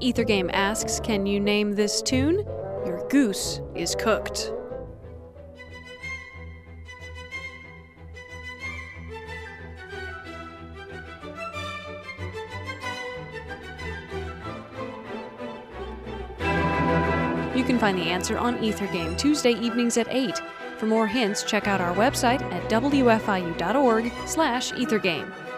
Ethergame asks, Can you name this tune? Your goose is cooked. You can find the answer on Ethergame Tuesday evenings at 8. For more hints, check out our website at wfiu.org/ethergame.